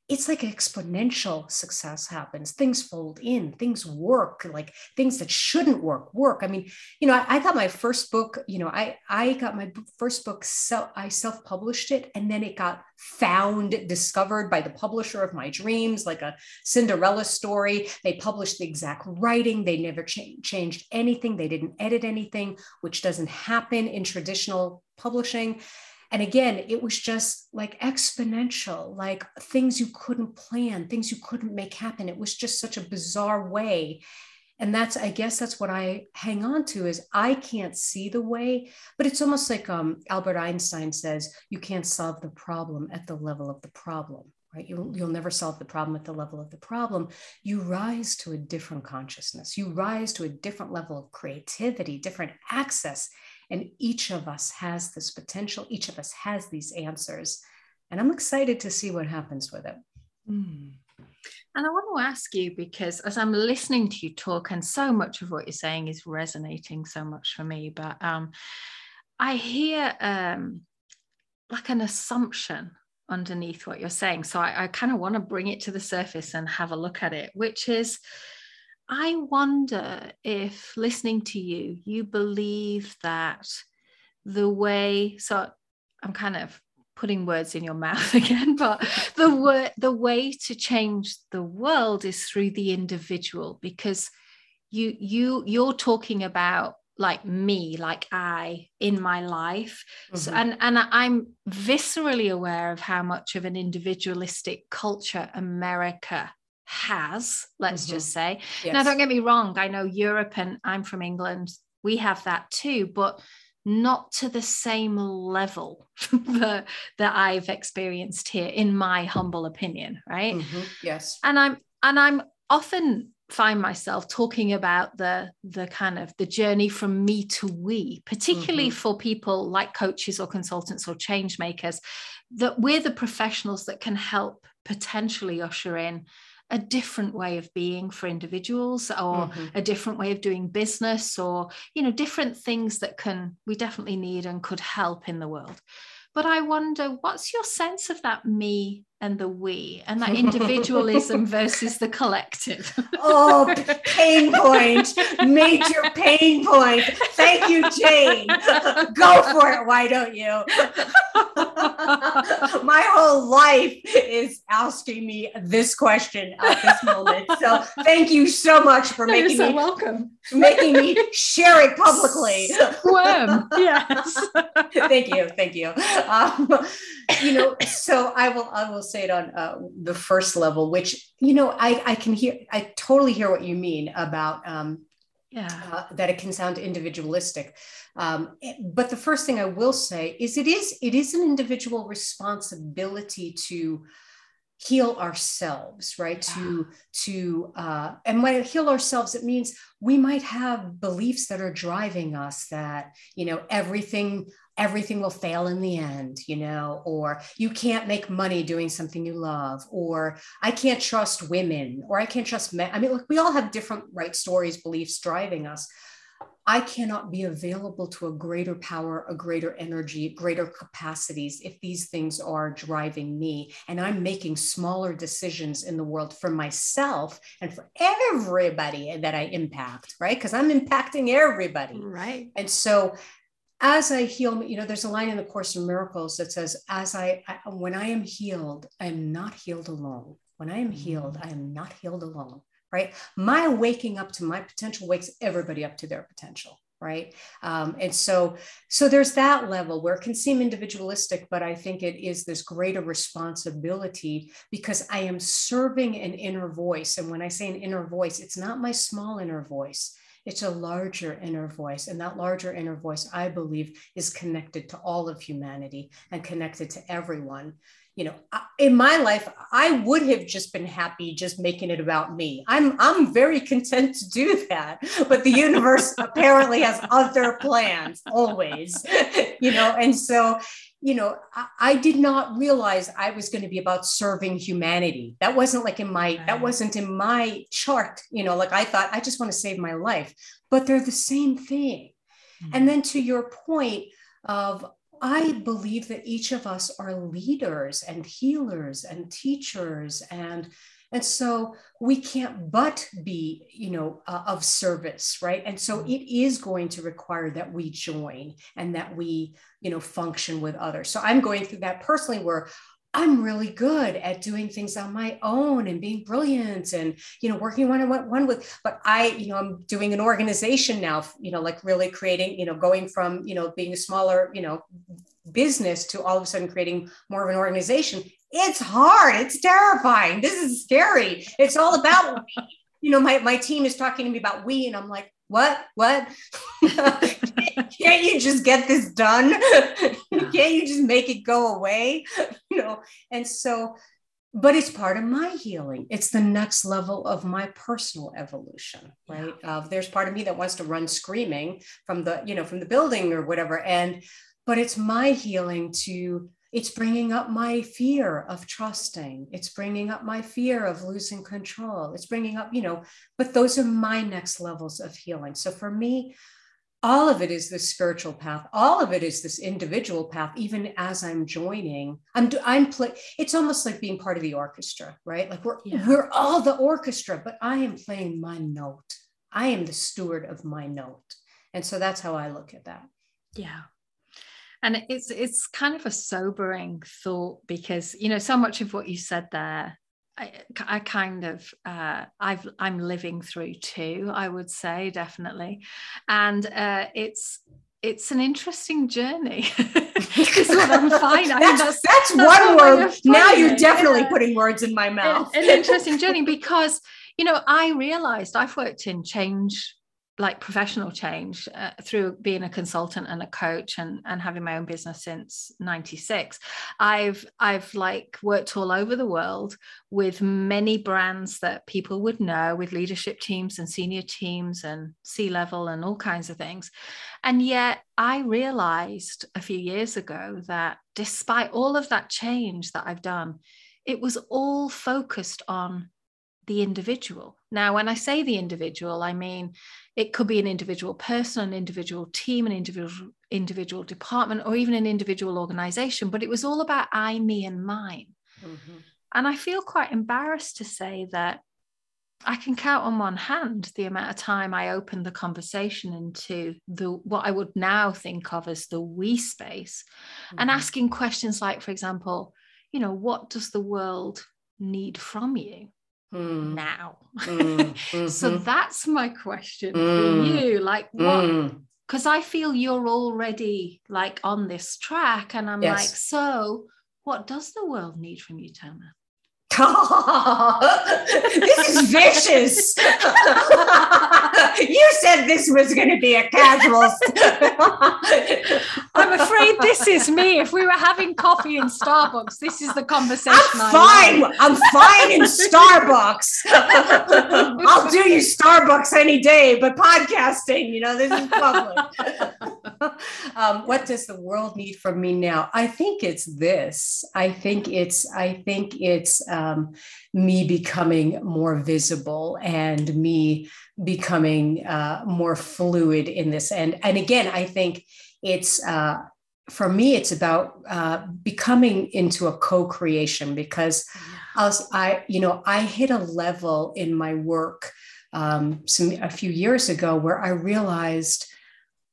it's like exponential success happens. Things fold in things work like things that shouldn't work work. I mean you know i, I got my first book you know i i got my first book so i self-published it and then it got found discovered by the publisher of my dreams like a cinderella story. They published the exact writing. They never cha- changed anything. They didn't edit anything which doesn't happen in traditional publishing and again, it was just like exponential, like things you couldn't plan, things you couldn't make happen. It was just such a bizarre way. And that's, I guess that's what I hang on to is I can't see the way, but it's almost like um, Albert Einstein says, you can't solve the problem at the level of the problem right you'll, you'll never solve the problem at the level of the problem you rise to a different consciousness you rise to a different level of creativity different access and each of us has this potential, each of us has these answers. And I'm excited to see what happens with it. Mm. And I want to ask you because as I'm listening to you talk, and so much of what you're saying is resonating so much for me, but um, I hear um, like an assumption underneath what you're saying. So I, I kind of want to bring it to the surface and have a look at it, which is I wonder if listening to you, you believe that the way, so I'm kind of putting words in your mouth again, but the way, the way to change the world is through the individual because you you you're talking about like me like i in my life mm-hmm. so, and and i'm viscerally aware of how much of an individualistic culture america has, let's mm-hmm. just say. Yes. Now, don't get me wrong, I know Europe and I'm from England, we have that too, but not to the same level that, that I've experienced here, in my humble opinion, right? Mm-hmm. Yes. And I'm and I'm often find myself talking about the the kind of the journey from me to we particularly mm-hmm. for people like coaches or consultants or change makers that we're the professionals that can help potentially usher in a different way of being for individuals or mm-hmm. a different way of doing business or you know different things that can we definitely need and could help in the world but i wonder what's your sense of that me and the we and that individualism versus the collective. oh, pain point, major pain point. Thank you, Jane. Go for it. Why don't you? My whole life is asking me this question at this moment. So thank you so much for no, making so me welcome. Making me share it publicly. Squirm. Yes. thank you. Thank you. Um, you know, so I will I will say it on uh, the first level, which you know I I can hear I totally hear what you mean about um, yeah. uh, that it can sound individualistic. Um, but the first thing I will say is it is it is an individual responsibility to heal ourselves right? To to uh, and when I heal ourselves it means we might have beliefs that are driving us that you know everything everything will fail in the end, you know, or you can't make money doing something you love, or I can't trust women, or I can't trust men. I mean, look, we all have different right stories, beliefs driving us. I cannot be available to a greater power, a greater energy, greater capacities if these things are driving me. And I'm making smaller decisions in the world for myself and for everybody that I impact, right? Because I'm impacting everybody. Right. And so as I heal, you know, there's a line in the Course in Miracles that says, "As I, I when I am healed, I am not healed alone. When I am healed, mm. I am not healed alone." Right? My waking up to my potential wakes everybody up to their potential. Right? Um, and so, so there's that level where it can seem individualistic, but I think it is this greater responsibility because I am serving an inner voice. And when I say an inner voice, it's not my small inner voice it's a larger inner voice. And that larger inner voice, I believe, is connected to all of humanity and connected to everyone. You know, in my life, I would have just been happy just making it about me. I'm I'm very content to do that. But the universe apparently has other plans always. You know, and so you know, I, I, did not realize I was going to be about serving humanity. That wasn't like in my, right. that wasn't in my chart. You know, like I thought, I just want to save my life, but they're the same thing. Mm-hmm. And then to your point of I believe that each of us are leaders and healers and teachers and and so we can't but be you know uh, of service right? And so it is going to require that we join and that we you know function with others. So i'm going through that personally where I'm really good at doing things on my own and being brilliant and you know working one on one with but I you know I'm doing an organization now you know like really creating you know going from you know being a smaller you know business to all of a sudden creating more of an organization it's hard. It's terrifying. This is scary. It's all about you know my my team is talking to me about we and I'm like what? What? Can't you just get this done? Can't you just make it go away? You know and so but it's part of my healing. It's the next level of my personal evolution right? Yeah. uh, there's part of me that wants to run screaming from the you know from the building or whatever and but it's my healing to it's bringing up my fear of trusting. It's bringing up my fear of losing control. It's bringing up you know but those are my next levels of healing. So for me all of it is this spiritual path. All of it is this individual path even as i'm joining. I'm i'm play it's almost like being part of the orchestra right? Like we're yeah. we're all the orchestra but i am playing my note. I am the steward of my note. And so that's how i look at that. Yeah and it's it's kind of a sobering thought because you know so much of what you said there I, I kind of uh, I've I'm living through too I would say definitely and uh, it's it's an interesting journey. is what I'm finding. Mean, that's, that's, that's, one word. Now you're definitely yeah. putting words in my mouth. an interesting journey because you know I realized I've worked in change like professional change uh, through being a consultant and a coach and, and having my own business since 96 i've i've like worked all over the world with many brands that people would know with leadership teams and senior teams and c level and all kinds of things. And yet i realized a few years ago that despite all of that change that i've done it was all focused on the individual. Now, when I say the individual, I mean it could be an individual person, an individual team, an individual individual department, or even an individual organization. But it was all about I, me, and mine. Mm-hmm. And I feel quite embarrassed to say that I can count on one hand the amount of time I opened the conversation into the what I would now think of as the we space mm-hmm. and asking questions like, for example, you know, what does the world need from you? Mm. now. Mm. Mm-hmm. so that's my question for you. Like, what? Because mm. I feel you're already like on this track, and I'm yes. like, so what does the world need from you, Tama? this is vicious. you said this was going to be a casual. I'm afraid this is me. If we were having coffee in Starbucks, this is the conversation. I'm fine. I'm fine in Starbucks. I'll do you Starbucks any day, but podcasting, you know, this is public. Um, what does the world need from me now? I think it's this. I think it's. I think it's. Um, um, me becoming more visible and me becoming uh, more fluid in this. And and again, I think it's uh, for me, it's about uh, becoming into a co-creation because I, was, I, you know, I hit a level in my work um, some a few years ago where I realized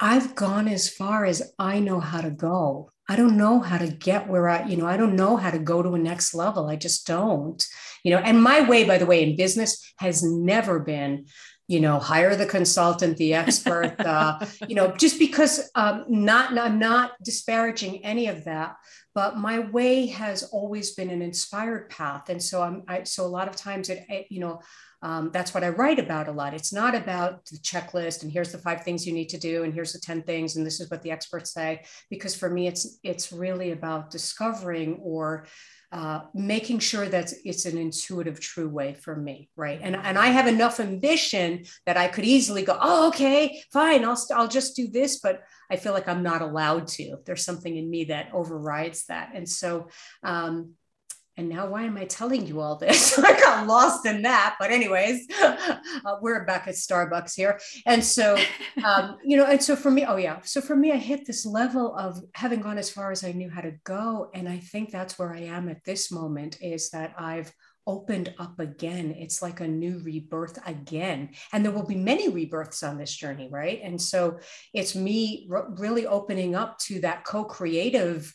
I've gone as far as I know how to go. I don't know how to get where I, you know, I don't know how to go to a next level. I just don't, you know. And my way, by the way, in business has never been, you know, hire the consultant, the expert, uh, you know, just because um, not, I'm not disparaging any of that, but my way has always been an inspired path. And so I'm, I, so a lot of times it, it you know, um, that's what I write about a lot. It's not about the checklist and here's the five things you need to do and here's the 10 things and this is what the experts say. Because for me, it's it's really about discovering or uh, making sure that it's an intuitive, true way for me, right? And and I have enough ambition that I could easily go, oh, okay, fine, I'll I'll just do this, but I feel like I'm not allowed to. There's something in me that overrides that, and so. Um, and now why am I telling you all this? I got lost in that. But anyways, uh, we're back at Starbucks here. And so, um, you know, and so for me, oh yeah. So for me, I hit this level of having gone as far as I knew how to go. And I think that's where I am at this moment is that I've opened up again. It's like a new rebirth again. And there will be many rebirths on this journey, right? And so it's me really opening up to that co creative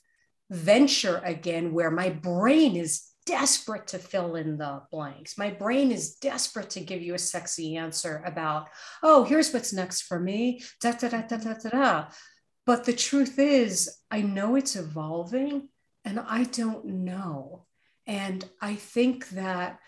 venture again where my brain is desperate to fill in the blanks. My brain is desperate to give you a sexy answer about, oh, here's what's next for me. Da, da, da, da, da, da, da. But the truth is, I know it's evolving and I don't know. And I think that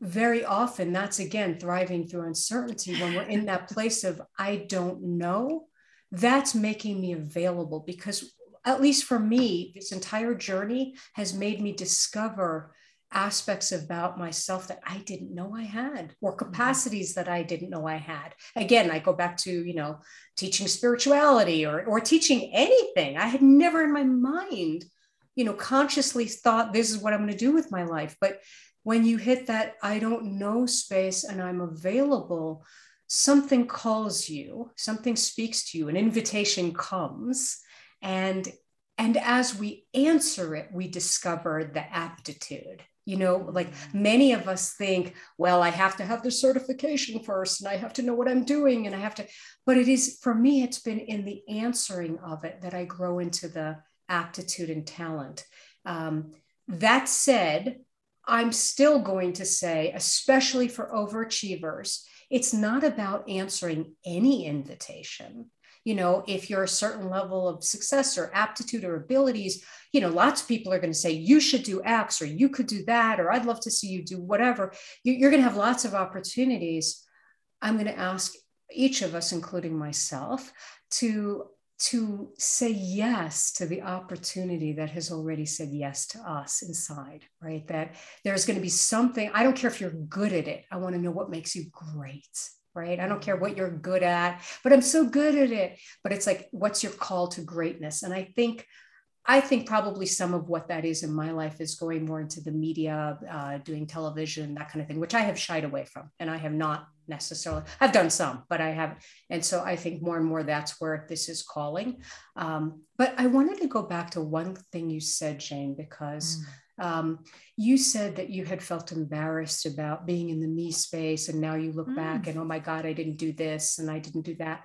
very often that's again thriving through uncertainty when we're in that place of I don't know. That's making me available because, at least for me, this entire journey has made me discover aspects about myself that I didn't know I had or mm-hmm. capacities that I didn't know I had. Again, I go back to, you know, teaching spirituality or, or teaching anything. I had never in my mind you know, consciously thought this is what I'm going to do with my life. But when you hit that I don't know space and I'm available, something calls you, something speaks to you, an invitation comes. And and as we answer it, we discover the aptitude. You know, like mm-hmm. many of us think, well, I have to have the certification first and I have to know what I'm doing and I have to, but it is for me, it's been in the answering of it that I grow into the aptitude and talent. Um, that said, I'm still going to say, especially for overachievers, it's not about answering any invitation. You know, if you're a certain level of success or aptitude or abilities, you know, lots of people are going to say, you should do X or you could do that, or I'd love to see you do whatever. You're going to have lots of opportunities. I'm going to ask each of us, including myself, to to say yes to the opportunity that has already said yes to us inside, right? That there's going to be something, I don't care if you're good at it, I want to know what makes you great, right? I don't care what you're good at, but I'm so good at it. But it's like, what's your call to greatness? And I think I think probably some of what that is in my life is going more into the media, uh, doing television, that kind of thing, which I have shied away from. And I have not necessarily, I've done some, but I have. And so I think more and more that's where this is calling. Um, but I wanted to go back to one thing you said, Jane, because. Mm. Um, you said that you had felt embarrassed about being in the me space, and now you look mm. back and oh my God, I didn't do this and I didn't do that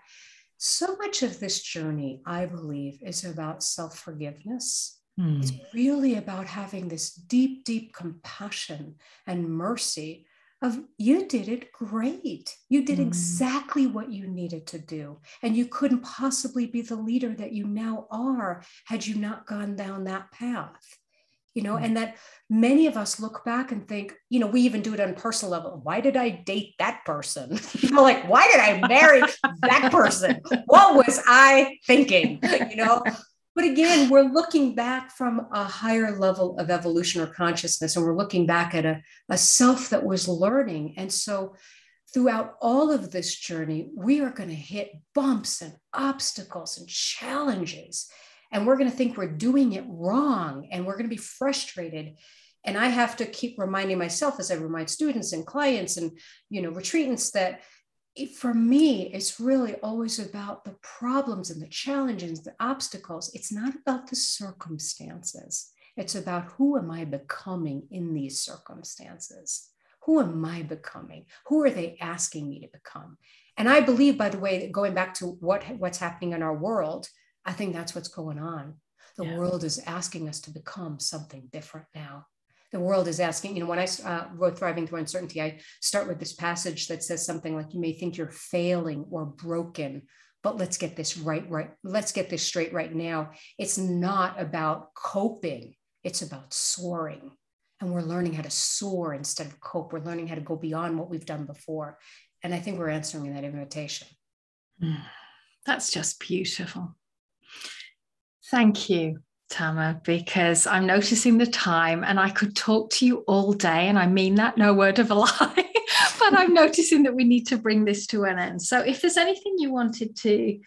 so much of this journey, I believe, is about self forgiveness. Mm. It's really about having this deep, deep compassion and mercy of you did it great. You did mm. exactly what you needed to do. And you couldn't possibly be the leader that you now are had you not gone down that path you know, mm. and that many of us look back and think, you know, we even do it on personal level. Why did I date that person? you know, like, why did I marry that person? What was I thinking? You know, but again, we're looking back from a higher level of evolution or consciousness, and we're looking back at a, a self that was learning. And so, throughout all of this journey, we are going to hit bumps and obstacles and challenges and we're going to think we're doing it wrong and we're going to be frustrated. And i have to keep reminding myself as i remind students and clients and you know retreatants that it, for me it's really always about the problems and the challenges the obstacles. It's not about the circumstances. It's about who am i becoming in these circumstances? Who am i becoming? Who are they asking me to become? And i believe by the way going back to what what's happening in our world I think that's what's going on. The yeah. world is asking us to become something different now. The world is asking, you know, when I uh, wrote Thriving Through Uncertainty, I start with this passage that says something like, You may think you're failing or broken, but let's get this right, right. Let's get this straight right now. It's not about coping, it's about soaring. And we're learning how to soar instead of cope. We're learning how to go beyond what we've done before. And I think we're answering that invitation. That's just beautiful. Thank you, Tama, because I'm noticing the time and I could talk to you all day, and I mean that no word of a lie. but I'm noticing that we need to bring this to an end. So, if there's anything you wanted to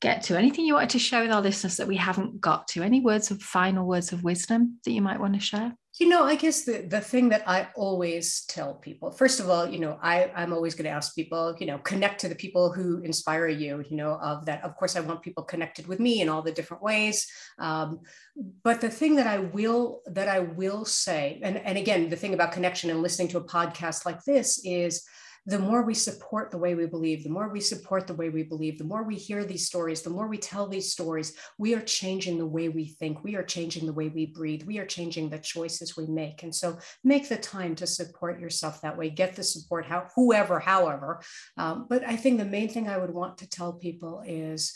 get to, anything you wanted to share with our listeners that we haven't got to, any words of final words of wisdom that you might want to share? You know, I guess the, the thing that I always tell people, first of all, you know, I, I'm always going to ask people, you know, connect to the people who inspire you, you know, of that. Of course, I want people connected with me in all the different ways. Um, but the thing that I will, that I will say, and, and again, the thing about connection and listening to a podcast like this is, the more we support the way we believe, the more we support the way we believe, the more we hear these stories, the more we tell these stories, we are changing the way we think. We are changing the way we breathe. We are changing the choices we make. And so make the time to support yourself that way. Get the support, how, whoever, however. Um, but I think the main thing I would want to tell people is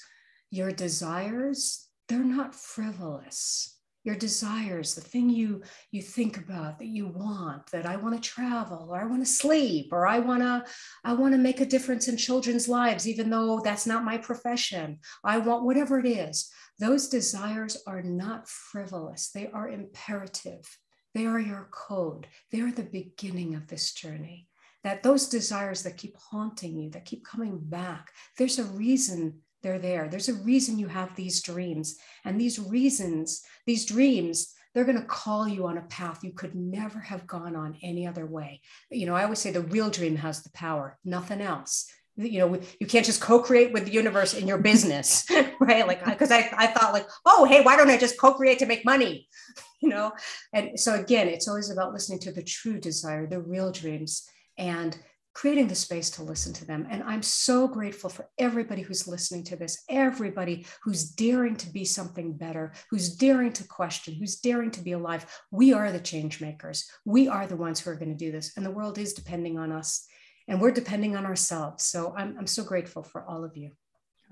your desires, they're not frivolous your desires the thing you you think about that you want that i want to travel or i want to sleep or i want to i want to make a difference in children's lives even though that's not my profession. I want whatever it is. Those desires are not frivolous. They are imperative. They are your code. They are the beginning of this journey. That those desires that keep haunting you that keep coming back there's a reason they're there. There's a reason you have these dreams. And these reasons, these dreams, they're going to call you on a path you could never have gone on any other way. You know, I always say the real dream has the power, nothing else. You know, you can't just co-create with the universe in your business, right? Like, because I, I thought like, oh, hey, why don't I just co-create to make money? You know, and so again, it's always about listening to the true desire, the real dreams, and creating the space to listen to them. And I'm so grateful for everybody who's listening to this, everybody who's daring to be something better, who's daring to question, who's daring to be alive. We are the change makers. We are the ones who are going to do this. And the world is depending on us, and we're depending on ourselves. So I'm, I'm so grateful for all of you.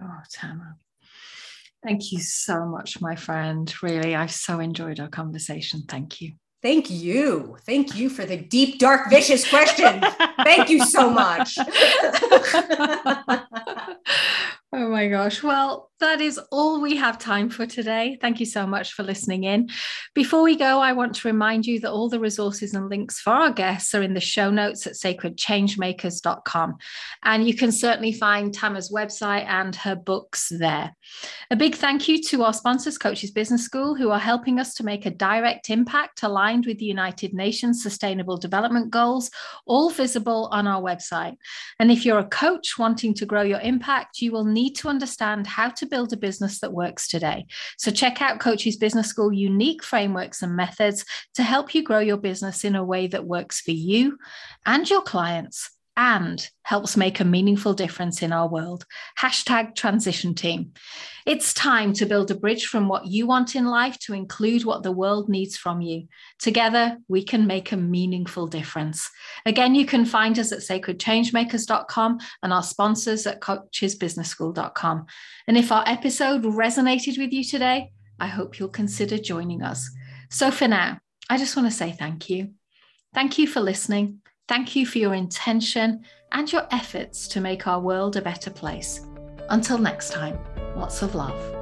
Oh, Tama. Thank you so much, my friend. Really, I've so enjoyed our conversation. Thank you. Thank you. Thank you for the deep, dark, vicious question. Thank you so much. Oh my gosh. Well, that is all we have time for today. Thank you so much for listening in. Before we go, I want to remind you that all the resources and links for our guests are in the show notes at sacredchangemakers.com. And you can certainly find Tama's website and her books there. A big thank you to our sponsors, Coaches Business School, who are helping us to make a direct impact aligned with the United Nations Sustainable Development Goals, all visible on our website. And if you're a coach wanting to grow your impact, you will need need to understand how to build a business that works today. So, check out Coaches Business School unique frameworks and methods to help you grow your business in a way that works for you and your clients and helps make a meaningful difference in our world. Hashtag transition team. It's time to build a bridge from what you want in life to include what the world needs from you. Together, we can make a meaningful difference. Again, you can find us at sacredchangemakers.com and our sponsors at coachesbusinessschool.com. And if our episode resonated with you today, I hope you'll consider joining us. So for now, I just want to say thank you. Thank you for listening. Thank you for your intention and your efforts to make our world a better place. Until next time, lots of love.